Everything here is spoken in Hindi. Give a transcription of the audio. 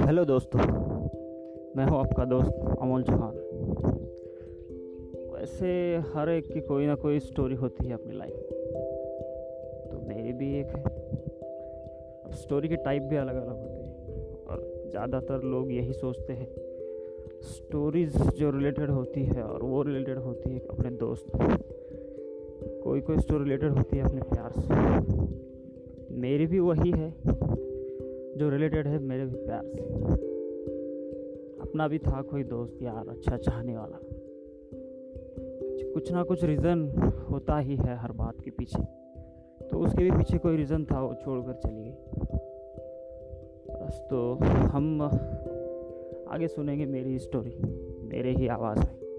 हेलो दोस्तों, मैं हूँ आपका दोस्त अमोल चौहान। वैसे हर एक की कोई ना कोई स्टोरी होती है अपनी लाइफ तो मेरी भी एक है। अब स्टोरी के टाइप भी अलग अलग होते हैं। और ज़्यादातर लोग यही सोचते हैं स्टोरीज जो रिलेटेड होती है और वो रिलेटेड होती है अपने दोस्त कोई कोई स्टोरी रिलेटेड होती है अपने प्यार से। मेरी भी वही है। जो रिलेटेड है मेरे भी प्यार से। अपना भी था कोई दोस्त यार अच्छा चाहने वाला। कुछ ना कुछ रीज़न होता ही है हर बात के पीछे। तो उसके भी पीछे कोई रीज़न था, वो छोड़ कर चली गई। बस तो हम आगे सुनेंगे मेरी स्टोरी मेरे ही आवाज़ में।